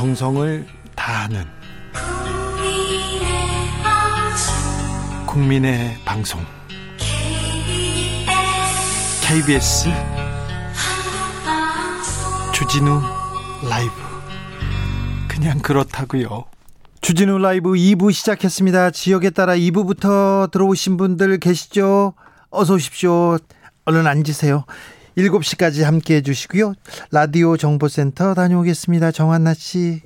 정성을 다하는 국민의 방송 KBS 주진우 라이브 그냥 그렇다고요. 주진우 라이브 2부 시작했습니다. 지역에 따라 2부부터 들어오신 분들 계시죠? 어서 오십시오. 얼른 앉으세요. 7시까지 함께 해주시고요. 라디오 정보센터 다녀오겠습니다. 정한나 씨.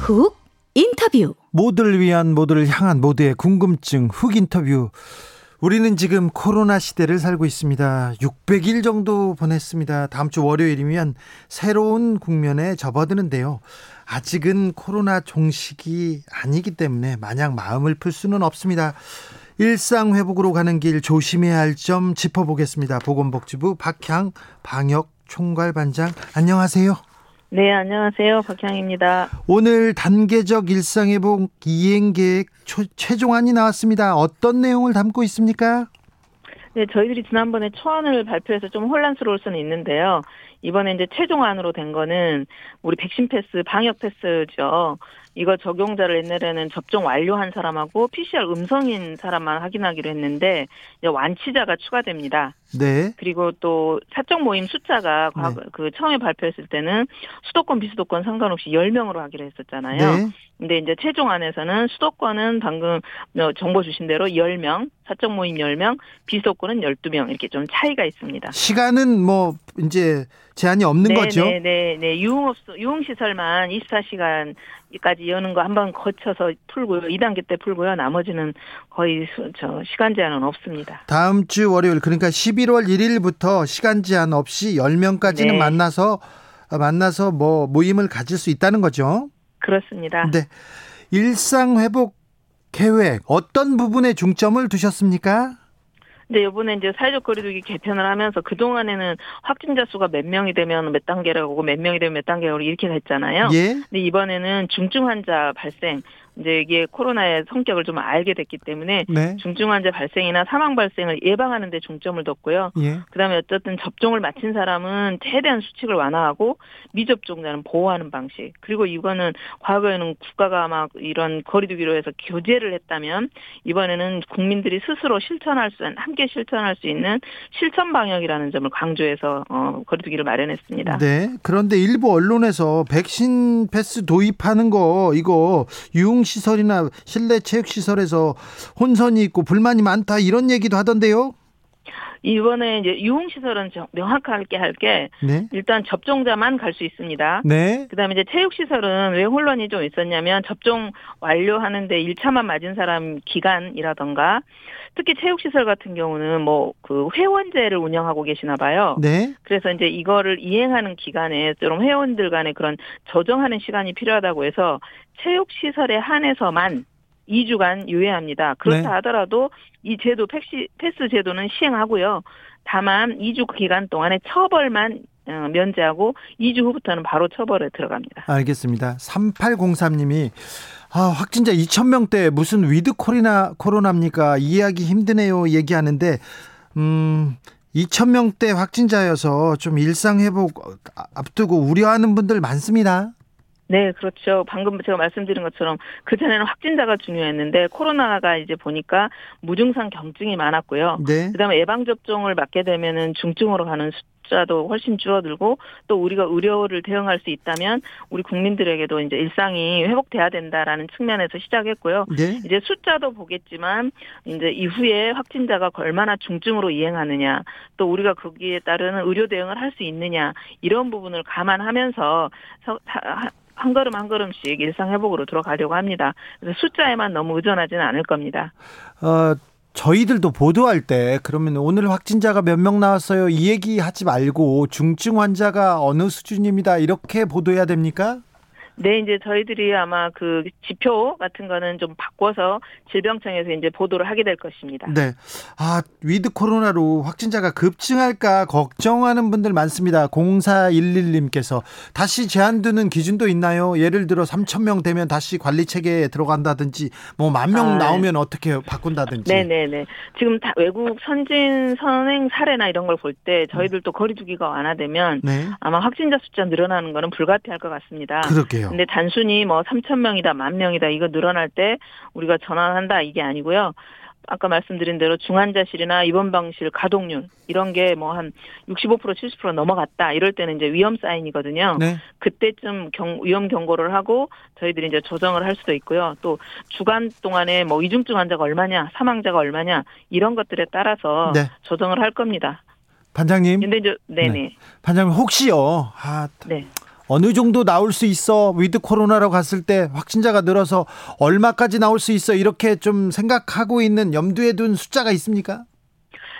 훅 인터뷰 모두를 위한 모두를 향한 모두의 궁금증 훅 인터뷰 우리는 지금 코로나 시대를 살고 있습니다. 600일 정도 보냈습니다. 다음 주 월요일이면 새로운 국면에 접어드는데요. 아직은 코로나 종식이 아니기 때문에 마냥 마음을 풀 수는 없습니다. 일상 회복으로 가는 길 조심해야 할 점 짚어보겠습니다. 보건복지부 박향 방역 총괄반장 안녕하세요. 네, 안녕하세요. 박향입니다. 오늘 단계적 일상 회복 이행 계획 최종안이 나왔습니다. 어떤 내용을 담고 있습니까? 네, 저희들이 지난번에 초안을 발표해서 좀 혼란스러울 수는 있는데요. 이번에 이제 최종안으로 된 거는 우리 백신 패스, 방역 패스죠. 이거 적용자를 옛날에는 접종 완료한 사람하고 PCR 음성인 사람만 확인하기로 했는데 이제 완치자가 추가됩니다. 네. 그리고 또 사적 모임 숫자가 네. 과거 그 처음에 발표했을 때는 수도권 비수도권 상관없이 10명으로 하기로 했었잖아요. 네. 근데 이제 최종 안에서는 수도권은 방금 정보 주신 대로 10명, 사적 모임 10명, 비수도권은 12명 이렇게 좀 차이가 있습니다. 시간은 뭐 이제 제한이 없는 네, 거죠? 네, 네, 네. 유흥업 유흥 시설만 24시간까지 여는 거 한 번 거쳐서 풀고요. 2단계 때 풀고요. 나머지는 거의 저 시간 제한은 없습니다. 다음 주 월요일 그러니까 11월 1일부터 시간 제한 없이 10명까지는 네. 만나서 만나서 뭐 모임을 가질 수 있다는 거죠? 그렇습니다. 네. 일상 회복 계획 어떤 부분에 중점을 두셨습니까? 근데 이번에 이제 사회적 거리두기 개편을 하면서 그 동안에는 확진자 수가 몇 명이 되면 몇 단계라고 몇 명이 되면 몇 단계라고 이렇게 됐잖아요. 예? 근데 이번에는 중증 환자 발생 이제 이게 코로나의 성격을 좀 알게 됐기 때문에 네. 중증 환자 발생이나 사망 발생을 예방하는 데 중점을 뒀고요. 예. 그다음에 어쨌든 접종을 마친 사람은 최대한 수칙을 완화하고 미접종자는 보호하는 방식. 그리고 이거는 과거에는 국가가 막 이런 거리두기로 해서 교제를 했다면 이번에는 국민들이 스스로 실천할 수 함께 실천할 수 있는 실천 방역이라는 점을 강조해서 어, 거리두기를 마련했습니다. 네. 그런데 일부 언론에서 백신 패스 도입하는 거 이거 유흥 시설이나 실내 체육 시설에서 혼선이 있고 불만이 많다 이런 얘기도 하던데요. 이번에 이제 유흥 시설은 명확하게 할게 네? 일단 접종자만 갈 수 있습니다. 네. 그다음에 이제 체육 시설은 왜 혼란이 좀 있었냐면 접종 완료하는데 1차만 맞은 사람 기간이라던가 특히 체육 시설 같은 경우는 뭐 그 회원제를 운영하고 계시나 봐요. 네. 그래서 이제 이거를 이행하는 기간에 좀 회원들 간의 그런 조정하는 시간이 필요하다고 해서 체육 시설에 한해서만 2주간 유예합니다. 그렇다 네. 하더라도 이 제도 패시, 패스 제도는 시행하고요. 다만 2주 기간 동안에 처벌만 어, 면제하고 2주 후부터는 바로 처벌에 들어갑니다. 알겠습니다. 3803님이 아, 확진자 2,000명대 무슨 위드 코리나 코로나입니까? 이해하기 힘드네요. 얘기하는데 음 2,000명대 확진자여서 좀 일상 회복 앞두고 우려하는 분들 많습니다. 네, 그렇죠. 방금 제가 말씀드린 것처럼 그 전에는 확진자가 중요했는데 코로나가 이제 보니까 무증상 경증이 많았고요. 네. 그다음에 예방 접종을 맞게 되면은 중증으로 가는 숫자도 훨씬 줄어들고 또 우리가 의료를 대응할 수 있다면 우리 국민들에게도 이제 일상이 회복돼야 된다라는 측면에서 시작했고요. 네. 이제 숫자도 보겠지만 이제 이후에 확진자가 얼마나 중증으로 이행하느냐 또 우리가 거기에 따르는 의료 대응을 할 수 있느냐 이런 부분을 감안하면서 한 걸음 한 걸음씩 일상 회복으로 들어가려고 합니다. 그래서 숫자에만 너무 의존하지는 않을 겁니다. 어, 저희들도 보도할 때 그러면 오늘 확진자가 몇 명 나왔어요 이 얘기 하지 말고 중증 환자가 어느 수준입니다 이렇게 보도해야 됩니까? 네, 이제 저희들이 아마 그 지표 같은 거는 좀 바꿔서 질병청에서 이제 보도를 하게 될 것입니다. 네. 아, 위드 코로나로 확진자가 급증할까 걱정하는 분들 많습니다. 0411님께서 다시 제한두는 기준도 있나요? 예를 들어 3,000명 되면 다시 관리 체계에 들어간다든지 뭐 만명 아, 나오면 어떻게 바꾼다든지. 네 네 네. 지금 다 외국 선진 선행 사례나 이런 걸 볼 때 저희들도 거리두기가 완화되면 네. 아마 확진자 숫자 늘어나는 거는 불가피할 것 같습니다. 그러게 요. 근데 단순히 뭐 3천 명이다, 만 명이다 이거 늘어날 때 우리가 전환한다 이게 아니고요. 아까 말씀드린 대로 중환자실이나 입원방실 가동률 이런 게 뭐 한 65% 70% 넘어갔다 이럴 때는 이제 위험 사인이거든요. 네. 그때쯤 경, 위험 경고를 하고 저희들이 이제 조정을 할 수도 있고요. 또 주간 동안에 뭐 위중증 환자가 얼마냐, 사망자가 얼마냐 이런 것들에 따라서 네. 조정을 할 겁니다. 반장님. 근데 이제 네네 반장님 혹시요. 아, 네. 어느 정도 나올 수 있어? 위드 코로나로 갔을 때 확진자가 늘어서 얼마까지 나올 수 있어? 이렇게 좀 생각하고 있는 염두에 둔 숫자가 있습니까?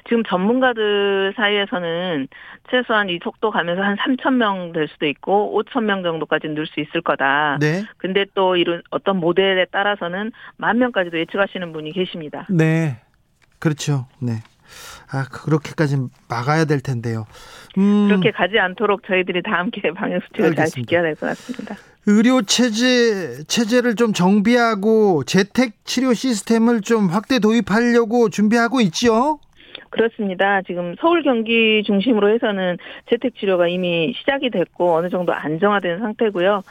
지금 전문가들 사이에서는 최소한 이 속도 가면서 한 3천 명 될 수도 있고 5천 명 정도까지 늘수 있을 거다. 네. 근데 또 이런 어떤 모델에 따라서는 만 명까지도 예측하시는 분이 계십니다. 네. 그렇죠. 네. 아, 그렇게까지 막아야 될 텐데요. 음, 그렇게 가지 않도록 저희들이 다 함께 방역 수칙을 잘 알겠습니다. 지켜야 될 것 같습니다. 의료 체제 체제를 좀 정비하고 재택 치료 시스템을 좀 확대 도입하려고 준비하고 있지요. 그렇습니다. 지금 서울 경기 중심으로 해서는 재택 치료가 이미 시작이 됐고 어느 정도 안정화된 상태고요.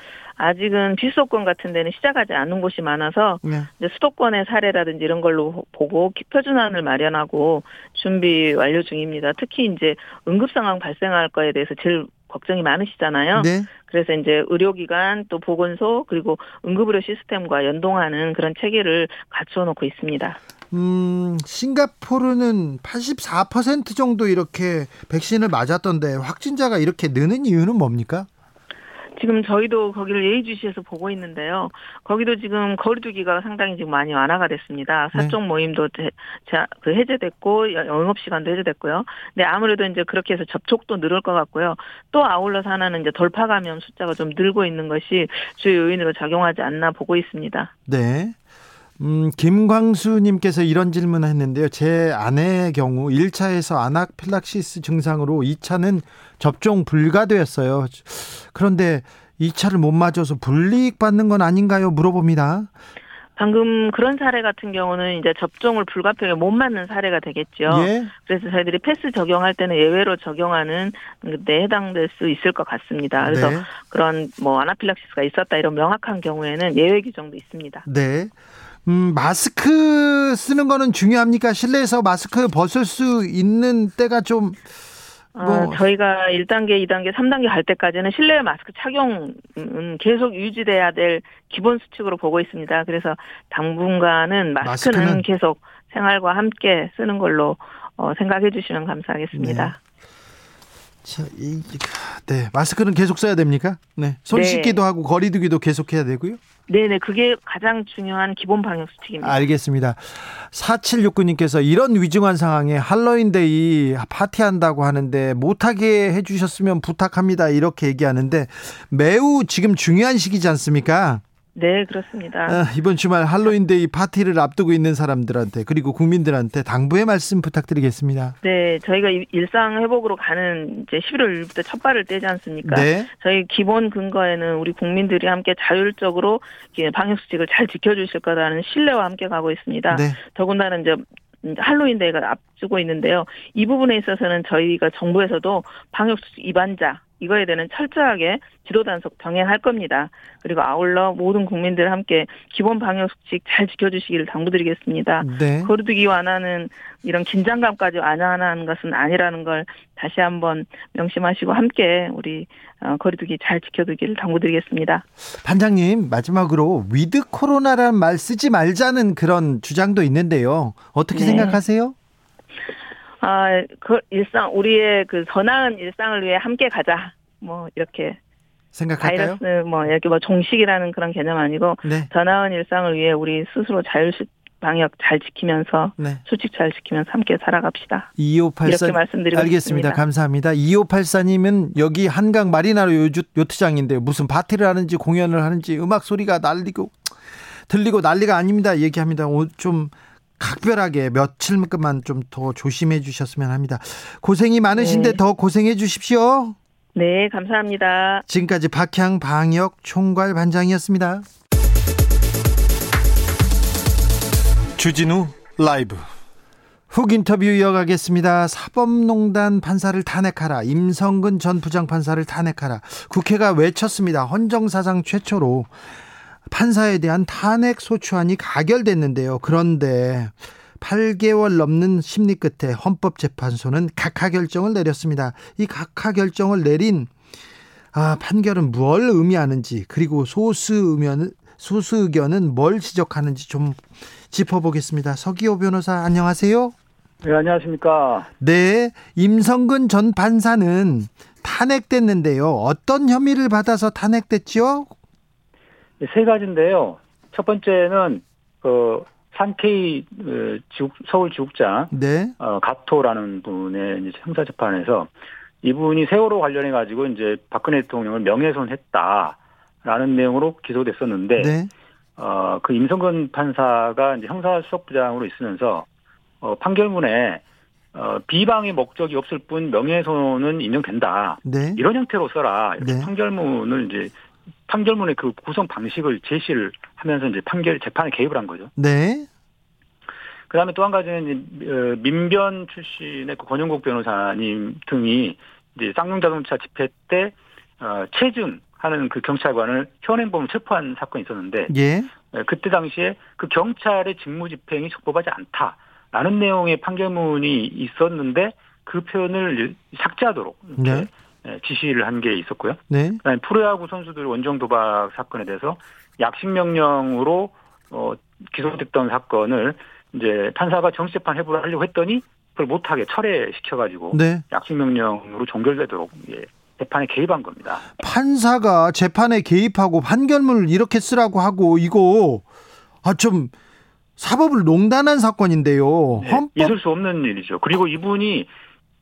아직은 비수도권 같은 데는 시작하지 않은 곳이 많아서 네. 이제 수도권의 사례라든지 이런 걸로 보고 표준안을 마련하고 준비 완료 중입니다. 특히 이제 응급 상황 발생할 거에 대해서 제일 걱정이 많으시잖아요. 네. 그래서 이제 의료기관 또 보건소 그리고 응급의료 시스템과 연동하는 그런 체계를 갖추어 놓고 있습니다. 음, 싱가포르는 84% 정도 이렇게 백신을 맞았던데 확진자가 이렇게 느는 이유는 뭡니까? 지금 저희도 거기를 예의주시해서 보고 있는데요. 거기도 지금 거리두기가 상당히 지금 많이 완화가 됐습니다. 네. 사적 모임도 그 해제됐고 여- 영업 시간도 해제됐고요. 근데 아무래도 이제 그렇게 해서 접촉도 늘을 것 같고요. 또 아울러서 하나는 이제 돌파 감염 숫자가 좀 늘고 있는 것이 주요 요인으로 작용하지 않나 보고 있습니다. 네. 음, 김광수님께서 이런 질문을 했는데요. 제 아내의 경우 1차에서 아나필락시스 증상으로 2차는 접종 불가되었어요. 그런데 2차를 못 맞아서 불이익 받는 건 아닌가요? 물어봅니다. 방금 그런 사례 같은 경우는 이제 접종을 불가피하게 못 맞는 사례가 되겠죠. 예. 그래서 저희들이 패스 적용할 때는 예외로 적용하는 데 해당될 수 있을 것 같습니다. 그래서 네. 그런 뭐 아나필락시스가 있었다 이런 명확한 경우에는 예외 규정도 있습니다. 네. 음, 마스크 쓰는 거는 중요합니까? 실내에서 마스크 벗을 수 있는 때가 좀 어, 뭐- 저희가 1단계, 2단계, 3단계 갈 때까지는 실내 마스크 착용은 계속 유지돼야 될 기본 수칙으로 보고 있습니다. 그래서 당분간은 마스크는, 마스크는? 계속 생활과 함께 쓰는 걸로 어, 생각해 주시면 감사하겠습니다. 자, 이, 네, 마스크는 계속 써야 됩니까? 네. 손 네. 씻기도 하고 거리두기도 계속 해야 되고요. 네네, 그게 가장 중요한 기본 방역 수칙입니다. 알겠습니다. 4769님께서 이런 위중한 상황에 할로윈데이 파티한다고 하는데 못하게 해주셨으면 부탁합니다. 이렇게 얘기하는데 매우 지금 중요한 시기지 않습니까? 네, 그렇습니다. 아, 이번 주말 할로윈데이 파티를 앞두고 있는 사람들한테 그리고 국민들한테 당부의 말씀 부탁드리겠습니다. 네, 저희가 이- 일상 회복으로 가는 이제 11월 1일부터 첫 발을 떼지 않습니까? 네. 저희 기본 근거에는 우리 국민들이 함께 자율적으로 방역 수칙을 잘 지켜 주실 거라는 신뢰와 함께 가고 있습니다. 네. 더군다나 이제 할로윈 데이가 앞두고 있는데요. 이 부분에 있어서는 저희가 정부에서도 방역 수칙 위반자 이거에 대한 철저하게 지도 단속 병행할 겁니다. 그리고 아울러 모든 국민들 함께 기본 방역 수칙 잘 지켜주시기를 당부드리겠습니다. 네. 거리두기 완화는 이런 긴장감까지 완화하는 것은 아니라는 걸 다시 한번 명심하시고 함께 우리 어, 거리두기 잘 지켜두기를 당부드리겠습니다. 반장님 마지막으로 위드 코로나라는 말 쓰지 말자는 그런 주장도 있는데요. 어떻게 네. 생각하세요? 아, 그 일상 우리의 그 더 나은 일상을 위해 함께 가자. 뭐 이렇게 생각할까요? 바이러스 뭐 이렇게 뭐 종식이라는 그런 개념 아니고 네. 더 나은 일상을 위해 우리 스스로 자율 방역 잘 지키면서 네. 수칙 잘 지키면서 함께 살아갑시다. 2584 이렇게 말씀드리고 알겠습니다. 싶습니다. 감사합니다. 2584님은 여기 한강 마리나로 요주, 요트장인데 무슨 파티를 하는지 공연을 하는지 음악 소리가 날리고 들리고 난리가 아닙니다. 얘기합니다. 오, 좀 각별하게 며칠만 좀 더 조심해 주셨으면 합니다. 고생이 많으신데 네. 더 고생해 주십시오. 네, 감사합니다. 지금까지 박향 방역 총괄 반장이었습니다. 주진우 라이브 훅 인터뷰 이어가겠습니다. 사법농단 판사를 탄핵하라. 임성근 전 부장판사를 탄핵하라. 국회가 외쳤습니다. 헌정사상 최초로 판사에 대한 탄핵 소추안이 가결됐는데요. 그런데 8개월 넘는 심리 끝에 헌법재판소는 각하 결정을 내렸습니다. 이 각하 결정을 내린 아, 판결은 뭘 의미하는지 그리고 소수 의견은 소수 의견은 뭘 지적하는지 좀 짚어보겠습니다. 서기호 변호사 안녕하세요. 네, 안녕하십니까. 네, 임성근 전 판사는 탄핵됐는데요. 어떤 혐의를 받아서 탄핵됐죠? 네, 세 가지인데요. 첫 번째는 그 산케이 어, 지국, 서울 지국장 네, 어, 가토라는 분의 이제 형사 재판에서 이분이 세월호 관련해 가지고 이제 박근혜 대통령을 명예훼손했다라는 내용으로 기소됐었는데 네, 어, 그 임성근 판사가 이제 형사수석부장으로 있으면서 어, 판결문에 어, 비방의 목적이 없을 뿐 명예훼손은 인정된다. 네, 이런 형태로 써라. 이렇게 네. 판결문을 이제 판결문의 그 구성 방식을 제시를 하면서 이제 판결 재판에 개입을 한 거죠. 네, 그다음에 또 한 가지는 이제 어, 민변 출신의 그 권영국 변호사님 등이 이제 쌍용자동차 집회 때 어, 체증하는 그 경찰관을 현행범으로 체포한 사건이 있었는데 예, 에, 그때 당시에 그 경찰의 직무 집행이 적법하지 않다라는 내용의 판결문이 있었는데 그 표현을 삭제하도록 네. 에, 지시를 한 게 있었고요. 네, 그다음에 프로야구 선수들 원정 도박 사건에 대해서 약식 명령으로 어, 기소됐던 사건을 이제 판사가 정식 재판 해부를 하려고 했더니 그걸 못하게 철회시켜가지고 네. 약식 명령으로 종결되도록 예, 재판에 개입한 겁니다. 판사가 재판에 개입하고 판결문을 이렇게 쓰라고 하고 이거 아 좀 사법을 농단한 사건인데요. 네, 헌법 있을 수 없는 일이죠. 그리고 이분이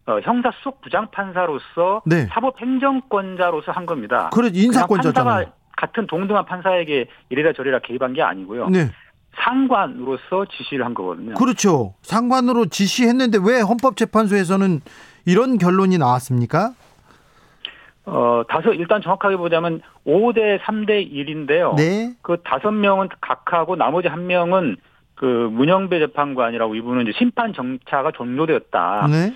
어, 형사 수석 부장 판사로서 네. 사법 행정권자로서 한 겁니다. 그래 인사권자잖아요. 판사가 같은 동등한 판사에게 이래라 저래라 개입한 게 아니고요. 네. 상관으로서 지시를 한 거거든요. 그렇죠. 상관으로 지시했는데 왜 헌법재판소에서는 이런 결론이 나왔습니까? 어, 다섯, 일단 정확하게 보자면 5대 3대 1인데요. 네. 그 다섯 명은 각하고 나머지 한 명은 그 문영배 재판관이라고 이분은 이제 심판 정차가 종료되었다. 네.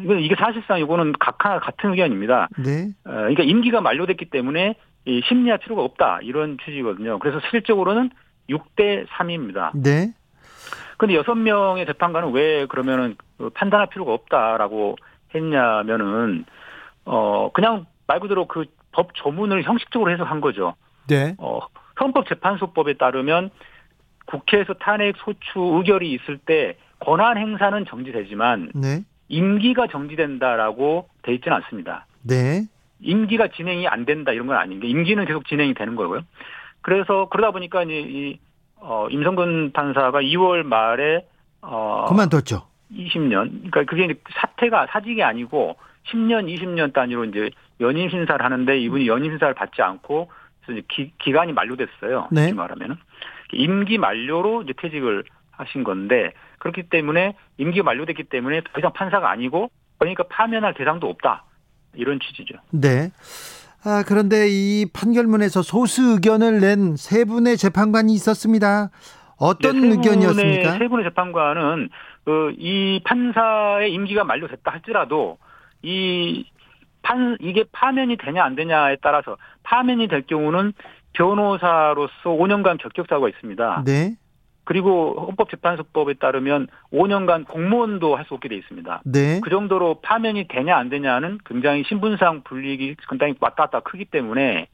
이게 사실상 이거는 각하 같은 의견입니다. 네. 어, 그러니까 임기가 만료됐기 때문에 이 심리할 필요가 없다 이런 취지거든요. 그래서 실적으로는 6대 3입니다. 네. 근데 여섯 명의 재판관은 왜 그러면은 그 판단할 필요가 없다라고 했냐면은 어 그냥 말 그대로 그 법 조문을 형식적으로 해석한 거죠. 네. 어 헌법재판소법에 따르면 국회에서 탄핵 소추 의결이 있을 때 권한 행사는 정지되지만 네. 임기가 정지된다라고 돼 있지는 않습니다. 네. 임기가 진행이 안 된다 이런 건 아닌 게 임기는 계속 진행이 되는 거고요. 그래서 그러다 보니까 이제 이 어, 임성근 판사가 2월 말에 어 그만뒀죠. 20년 그러니까 그게 이제 사태가 사직이 아니고 10년 20년 단위로 이제 연임 심사를 하는데 이분이 연임 심사를 받지 않고 기, 기간이 만료됐어요. 네. 말하면은 임기 만료로 이제 퇴직을 하신 건데 그렇기 때문에 임기가 만료됐기 때문에 더 이상 판사가 아니고 그러니까 파면할 대상도 없다 이런 취지죠. 네. 아, 그런데 이 판결문에서 소수 의견을 낸 세 분의 재판관이 있었습니다. 어떤 네, 세 의견이었습니까? 세 분의 재판관은 그 이 판사의 임기가 만료됐다 할지라도 이 판 이게 파면이 되냐 안 되냐에 따라서 파면이 될 경우는 변호사로서 5년간 적격사고가 있습니다. 네. 그리고 헌법재판소법에 따르면 5년간 공무원도 할 수 없게 돼 있습니다. 네. 그 정도로 파면이 되냐 안 되냐는 굉장히 신분상 불이익이 상당히 왔다 갔다 크기 때문에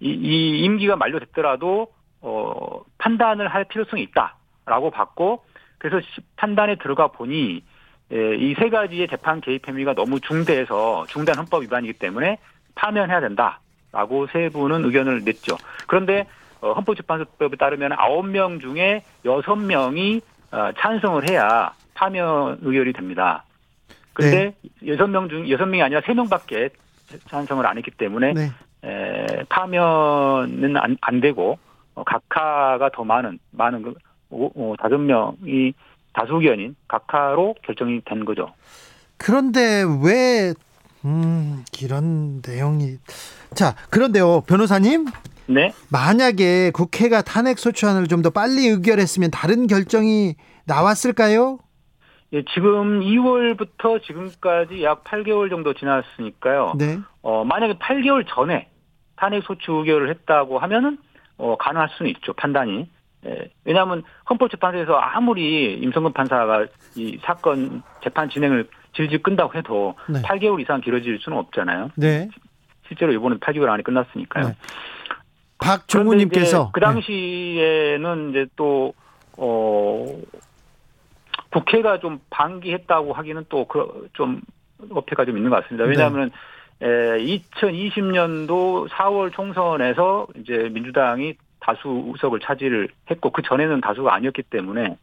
이, 이 임기가 만료됐더라도 어 판단을 할 필요성이 있다라고 봤고 그래서 시- 판단에 들어가 보니 예, 이세 가지의 재판 개입 혐의가 너무 중대해서 중대한 헌법 위반이기 때문에 파면해야 된다라고 세 분은 의견을 냈죠. 그런데 어, 헌법재판소법에 따르면 9명 중에 6명이 어, 찬성을 해야 파면 의결이 됩니다. 근데 여섯 명중 여섯 명이 아니라 세 명밖에 찬성을 안 했기 때문에 네. 에, 파면은 안, 안 되고 어, 각하가 더 많은 많은 그 다섯 명이 다수 의견인 각하로 결정이 된 거죠. 그런데 왜 음, 이런 내용이 자, 그런데요. 변호사님, 네. 만약에 국회가 탄핵 소추안을 좀 더 빨리 의결했으면 다른 결정이 나왔을까요? 예, 지금 2월부터 지금까지 약 8개월 정도 지났으니까요. 네. 어, 만약에 8개월 전에 탄핵 소추 의결을 했다고 하면은 어, 가능할 수는 있죠 판단이. 예, 왜냐하면 헌법재판소에서 아무리 임성근 판사가 이 사건 재판 진행을 질질 끈다고 해도 네. 8개월 이상 길어질 수는 없잖아요. 네. 실제로 이번에 8개월 안에 끝났으니까요. 네. 박종우 님께서 그 당시에는 이제 또, 어, 국회가 좀 방기했다고 하기는 또, 그, 좀, 어폐가 좀 있는 것 같습니다. 네. 왜냐하면, 에, 2020년도 4월 총선에서 이제 민주당이 다수 의석을 차지를 했고, 그 전에는 다수가 아니었기 때문에,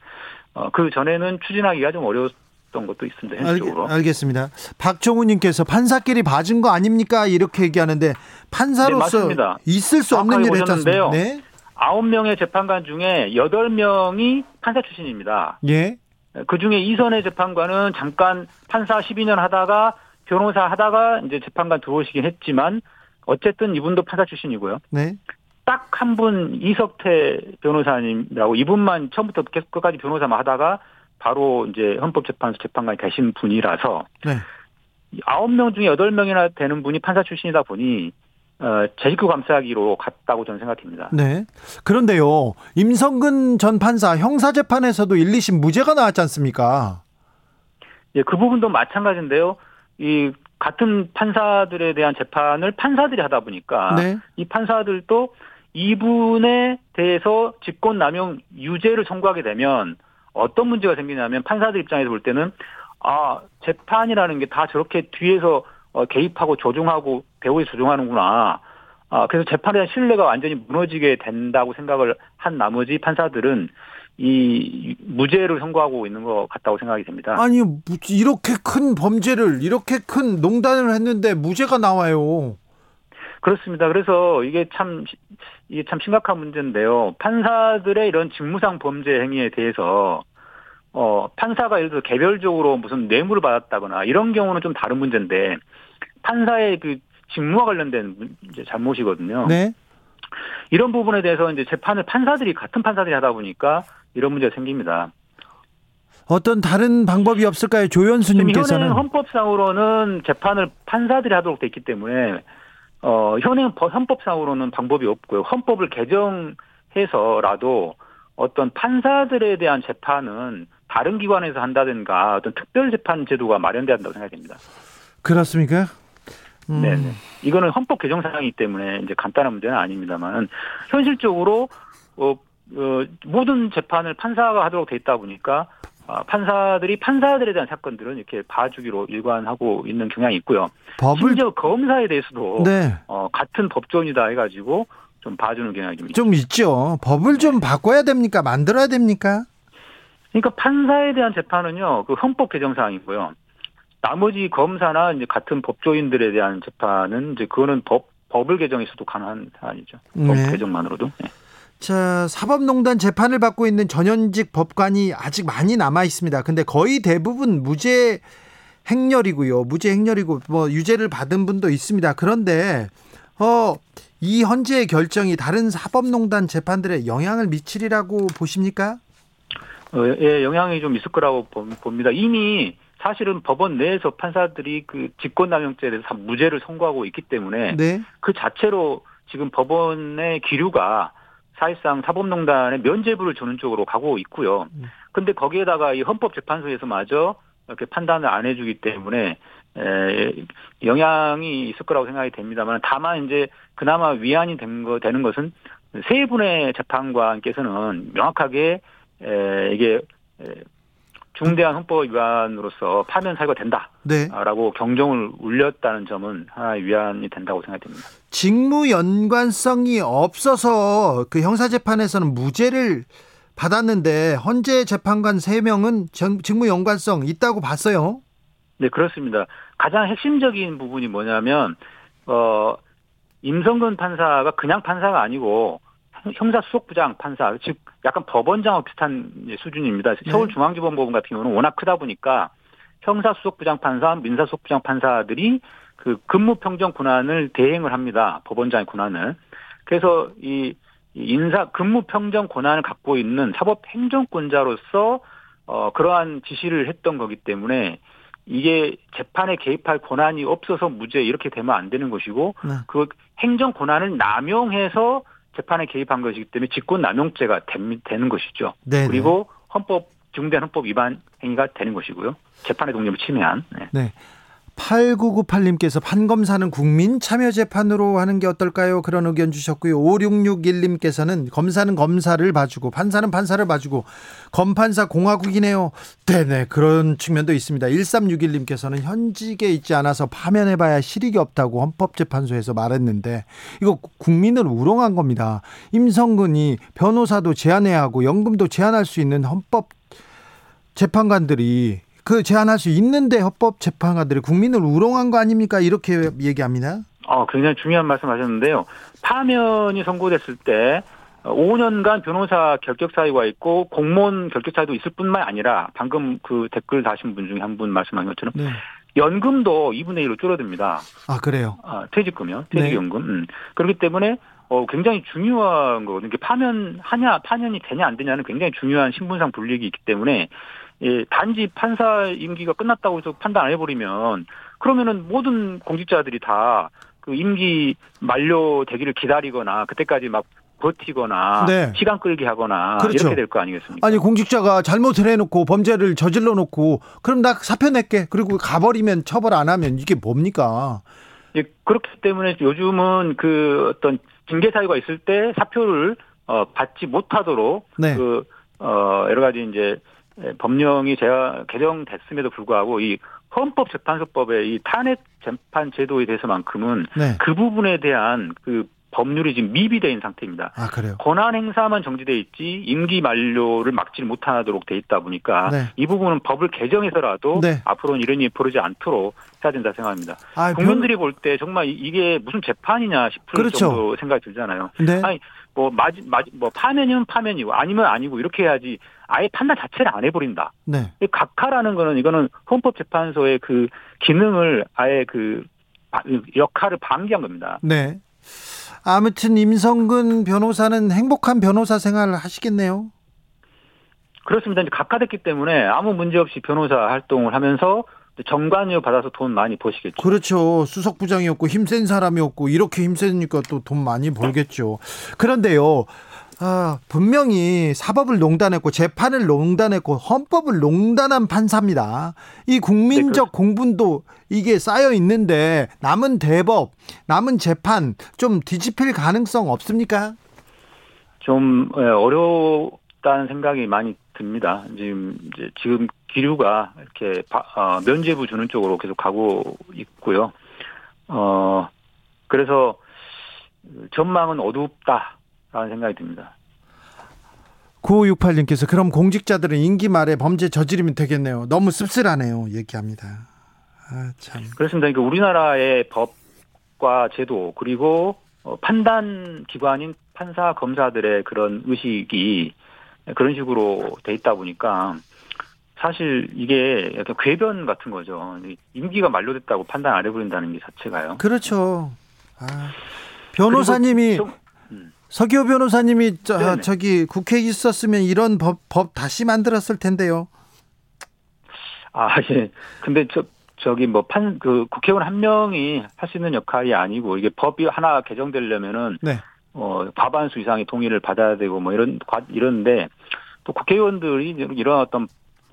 어, 그 전에는 추진하기가 좀 어려웠 던 것도 있습니다. 알, 현실적으로. 알 겠습니다. 박종우 님께서 판사끼리 봐준 거 아닙니까? 이렇게 얘기하는데 판사로서 네. 있을 수 없는 일을. 보셨는데요. 네. 아홉 명의 재판관 중에 여덟 명이 판사 출신입니다. 예. 그 중에 이선의 재판관은 잠깐 판사 12년 하다가 변호사 하다가 이제 재판관 들어오시긴 했지만 어쨌든 이분도 판사 출신이고요. 네. 딱 한 분 이석태 변호사님이라고 이분만 처음부터 계속 끝까지 변호사만 하다가 바로 이제 헌법재판소 재판관이 되신 분이라서 네. 아홉 명 중에 여덟 명이나 되는 분이 판사 출신이다 보니 어, 제식구 감싸기로 갔다고 저는 생각합니다. 네. 그런데요. 임성근 전 판사 형사재판에서도 1, 2심 무죄가 나왔지 않습니까? 예, 그 부분도 마찬가지인데요. 이 같은 판사들에 대한 재판을 판사들이 하다 보니까 네. 이 판사들도 이분에 대해서 직권남용 유죄를 선고하게 되면 어떤 문제가 생기냐면 판사들 입장에서 볼 때는 아 재판이라는 게 다 저렇게 뒤에서 어, 개입하고 조종하고 배우에 조종하는구나. 아 그래서 재판에 대한 신뢰가 완전히 무너지게 된다고 생각을 한 나머지 판사들은 이 무죄를 선고하고 있는 것 같다고 생각이 됩니다. 아니, 무- 이렇게 큰 범죄를, 이렇게 큰 농단을 했는데 무죄가 나와요. 그렇습니다. 그래서 이게 참 이게 참 심각한 문제인데요. 판사들의 이런 직무상 범죄 행위에 대해서 어 판사가 예를 들어 개별적으로 무슨 뇌물을 받았다거나 이런 경우는 좀 다른 문제인데 판사의 그 직무와 관련된 문- 이제 잘못이거든요. 네. 이런 부분에 대해서 이제 재판을 판사들이 같은 판사들이 하다 보니까 이런 문제가 생깁니다. 어떤 다른 방법이 없을까요? 현행 헌법상으로는 재판을 판사들이 하도록 돼 있기 때문에 어 현행 법- 헌법상으로는 방법이 없고요. 헌법을 개정해서라도 어떤 판사들에 대한 재판은 다른 기관에서 한다든가 어떤 특별 재판 제도가 마련돼야 한다고 생각됩니다. 그렇습니까? 음, 네, 네. 이거는 헌법 개정 사항이기 때문에 이제 간단한 문제는 아닙니다만 현실적으로 어, 어, 모든 재판을 판사가 하도록 돼 있다 보니까 아, 판사들이 판사들에 대한 사건들은 이렇게 봐주기로 일관하고 있는 경향이 있고요. 법을 심지어 검사에 대해서도 네. 어, 같은 법조인이다 해가지고 좀 봐주는 경향이 좀. 좀 있죠. 법을 좀 바꿔야 됩니까? 만들어야 됩니까? 그러니까 판사에 대한 재판은요, 그 헌법 개정 사항이고요. 나머지 검사나 이제 같은 법조인들에 대한 재판은 이제 그거는 법 법을 개정해서도 가능한 사안이죠. 법 네. 개정만으로도. 네. 자, 사법농단 재판을 받고 있는 전현직 법관이 아직 많이 남아 있습니다. 근데 거의 대부분 무죄 행렬이고요. 무죄 행렬이고 뭐 유죄를 받은 분도 있습니다. 그런데 어, 이 헌재의 결정이 다른 사법농단 재판들에 영향을 미치리라고 보십니까? 어, 예, 영향이 좀 있을 거라고 봄- 봅니다. 이미 사실은 법원 내에서 판사들이 그 직권남용죄에 대해서 다 무죄를 선고하고 있기 때문에 네. 그 자체로 지금 법원의 기류가 사실상 사법농단의 면죄부를 주는 쪽으로 가고 있고요. 근데 거기에다가 이 헌법재판소에서마저 이렇게 판단을 안 해주기 때문에 에, 영향이 있을 거라고 생각이 됩니다만 다만 이제 그나마 위안이 된 거, 되는 것은 세 분의 재판관께서는 명확하게 에, 이게 에, 중대한 헌법 위반으로서 파면 사유가 네. 된다라고 경종을 울렸다는 점은 하나의 위안이 된다고 생각됩니다. 직무 연관성이 없어서 그 형사 재판에서는 무죄를 받았는데 헌재 재판관 3명은 직무 연관성 있다고 봤어요. 네, 그렇습니다. 가장 핵심적인 부분이 뭐냐면 어 임성근 판사가 그냥 판사가 아니고 형사 수석부장 판사, 즉 약간 법원장하고 비슷한 수준입니다. 네. 서울중앙지법법원 같은 경우는 워낙 크다 보니까 형사 수석부장 판사, 민사 수석부장 판사들이 그 근무 평정 권한을 대행을 합니다. 법원장의 권한을. 그래서 이 인사 근무 평정 권한을 갖고 있는 사법 행정권자로서 어 그러한 지시를 했던 거기 때문에 이게 재판에 개입할 권한이 없어서 무죄 이렇게 되면 안 되는 것이고 네. 그 행정 권한을 남용해서 재판에 개입한 것이기 때문에 직권 남용죄가 되는 것이죠. 네. 그리고 헌법 중대한 헌법 위반 행위가 되는 것이고요. 재판의 독립을 침해한. 네. 네. 8998님께서 판검사는 국민 참여 재판으로 하는 게 어떨까요? 그런 의견 주셨고요. 5661님께서는 검사는 검사를 봐주고 판사는 판사를 봐주고 검판사 공화국이네요. 네네 그런 측면도 있습니다. 1361님께서는 현직에 있지 않아서 파면해봐야 실익이 없다고 헌법재판소에서 말했는데 이거 국민을 우롱한 겁니다. 임성근이 변호사도 제한해야 하고 연금도 제한할 수 있는 헌법 재판관들이 그 제한할 수 있는데 헌법 재판관들이 국민을 우롱한 거 아닙니까? 이렇게 얘기합니다. 어, 굉장히 중요한 말씀 하셨는데요. 파면이 선고됐을 때 5년간 변호사 결격 사유가 있고 공무원 결격 사유도 있을 뿐만 아니라 방금 그 댓글 다신 분 중에 한 분 말씀하신 것처럼 네. 연금도 2분의 1로 줄어듭니다. 아 그래요. 아, 퇴직금이요. 퇴직연금. 음. 그렇기 때문에 어, 굉장히 중요한 거거든요. 파면하냐, 파면이 되냐 안 되냐는 굉장히 중요한 신분상 불리익이 있기 때문에 예, 단지 판사 임기가 끝났다고 해서 판단 안 해버리면 그러면은 모든 공직자들이 다 그 임기 만료되기를 기다리거나 그때까지 막 버티거나 네. 시간 끌기 하거나 그렇죠. 이렇게 될 거 아니겠습니까? 아니 공직자가 잘못을 해놓고 범죄를 저질러 놓고 그럼 나 사표 낼게 그리고 가버리면 처벌 안 하면 이게 뭡니까? 예, 그렇기 때문에 요즘은 그 어떤 징계 사유가 있을 때 사표를 어, 받지 못하도록 네. 그 어, 여러 가지 이제 법령이 제가 개정됐음에도 불구하고 이 헌법재판소법의 이 탄핵 재판 제도에 대해서만큼은 네. 그 부분에 대한 그 법률이 지금 있는 상태입니다. 아 그래요. 권한 행사만 정지돼 있지 임기 만료를 막지 못하도록 돼 있다 보니까 네. 이 부분은 법을 개정해서라도 네. 앞으로는 이런 일이 벌어지지 않도록 해야 된다 생각합니다. 아, 국민들이 볼 때 정말 이- 이게 무슨 재판이냐 싶을 그렇죠. 정도 생각이 들잖아요. 네. 아니 뭐 마지 마지 뭐 파면이면 파면이고 아니면 아니고 이렇게 해야지 아예 판단 자체를 안 해버린다. 네. 이 각하라는 거는 이거는 헌법재판소의 그 기능을 아예 그 바- 역할을 방기한 겁니다. 네. 아무튼 임성근 변호사는 행복한 변호사 생활을 하시겠네요. 그렇습니다. 이제 각하됐기 때문에 아무 문제 없이 변호사 활동을 하면서 정관료 받아서 돈 많이 버시겠죠. 그렇죠. 수석 부장이었고 힘센 사람이었고 이렇게 힘세니까 또 돈 많이 벌겠죠. 그런데요. 아, 분명히 사법을 농단했고 재판을 농단했고 헌법을 농단한 판사입니다. 이 국민적 공분도 이게 쌓여 있는데 남은 대법, 남은 재판 좀 뒤집힐 가능성 없습니까? 좀 예, 어렵다는 생각이 많이 듭니다. 지금 이제 지금 기류가 이렇게 바- 어, 면죄부 주는 쪽으로 계속 가고 있고요. 어 그래서 전망은 어둡다라는 생각이 듭니다. 9568님께서 그럼 공직자들은 임기 말에 범죄 저지르면 되겠네요. 너무 씁쓸하네요. 얘기합니다. 아, 참. 그렇습니다. 그러니까 우리나라의 법과 제도 그리고 어, 판단 기관인 판사 검사들의 그런 의식이 그런 식으로 돼 있다 보니까 사실 이게 약간 궤변 같은 거죠. 임기가 만료됐다고 판단 안 해버린다는 게 자체가요. 그렇죠. 아, 변호사님이 음. 서기호 변호사님이 저, 네네. 저기 국회에 있었으면 이런 법, 법 다시 만들었을 텐데요. 아, 예. 근데 저, 저기 뭐 판, 그 국회의원 한 명이 할 수 있는 역할이 아니고 이게 법이 하나 개정되려면은 네. 어, 과반수 이상의 동의를 받아야 되고 뭐 이런, 과- 이런데 또 국회의원들이 이런 어떤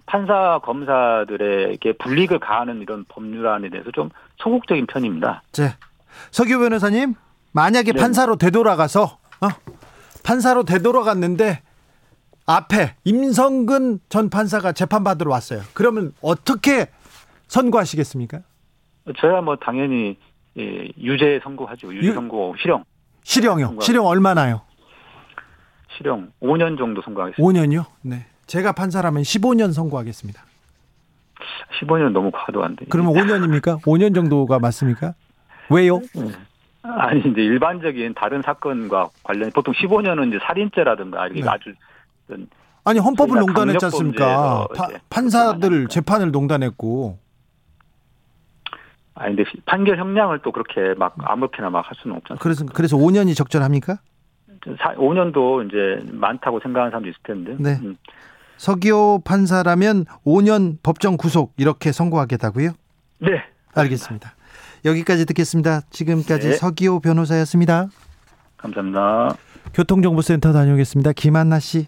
판사, 검사들에게 불이익을 가하는 이런 법률안에 대해서 좀 소극적인 편입니다. 자, 서기호 변호사님, 만약에 네. 판사로 되돌아가서 어? 판사로 되돌아갔는데 앞에 임성근 전 판사가 재판받으러 왔어요. 그러면 어떻게 선고하시겠습니까? 저야 뭐 당연히 예, 유죄 선고하죠. 유죄 유- 선고, 실형. 실형요. 실형 얼마나요? 실형 5년 정도 선고하겠습니다. 5년이요? 네. 제가 판사라면 15년 선고하겠습니다. 15년 너무 과도한데. 그러면 5년입니까? 5년 정도가 맞습니까? 왜요? 아니 이제 일반적인 다른 사건과 관련 보통 15년은 이제 살인죄라든가 이렇게 네. 아주 아니 헌법을 농단했지 않습니까? 파- 판사들 재판을 농단했고 아니 근데 판결 형량을 또 그렇게 막 아무렇게나 막 할 수는 없잖아요. 그래서 그래서 5년이 적절합니까? 5년도 이제 많다고 생각하는 사람도 있을 텐데. 네. 음. 서기호 판사라면 5년 법정 구속 이렇게 선고하겠다고요? 네. 알겠습니다. 여기까지 듣겠습니다. 지금까지 네. 서기호 변호사였습니다. 감사합니다. 교통정보센터 다녀오겠습니다. 김한나 씨.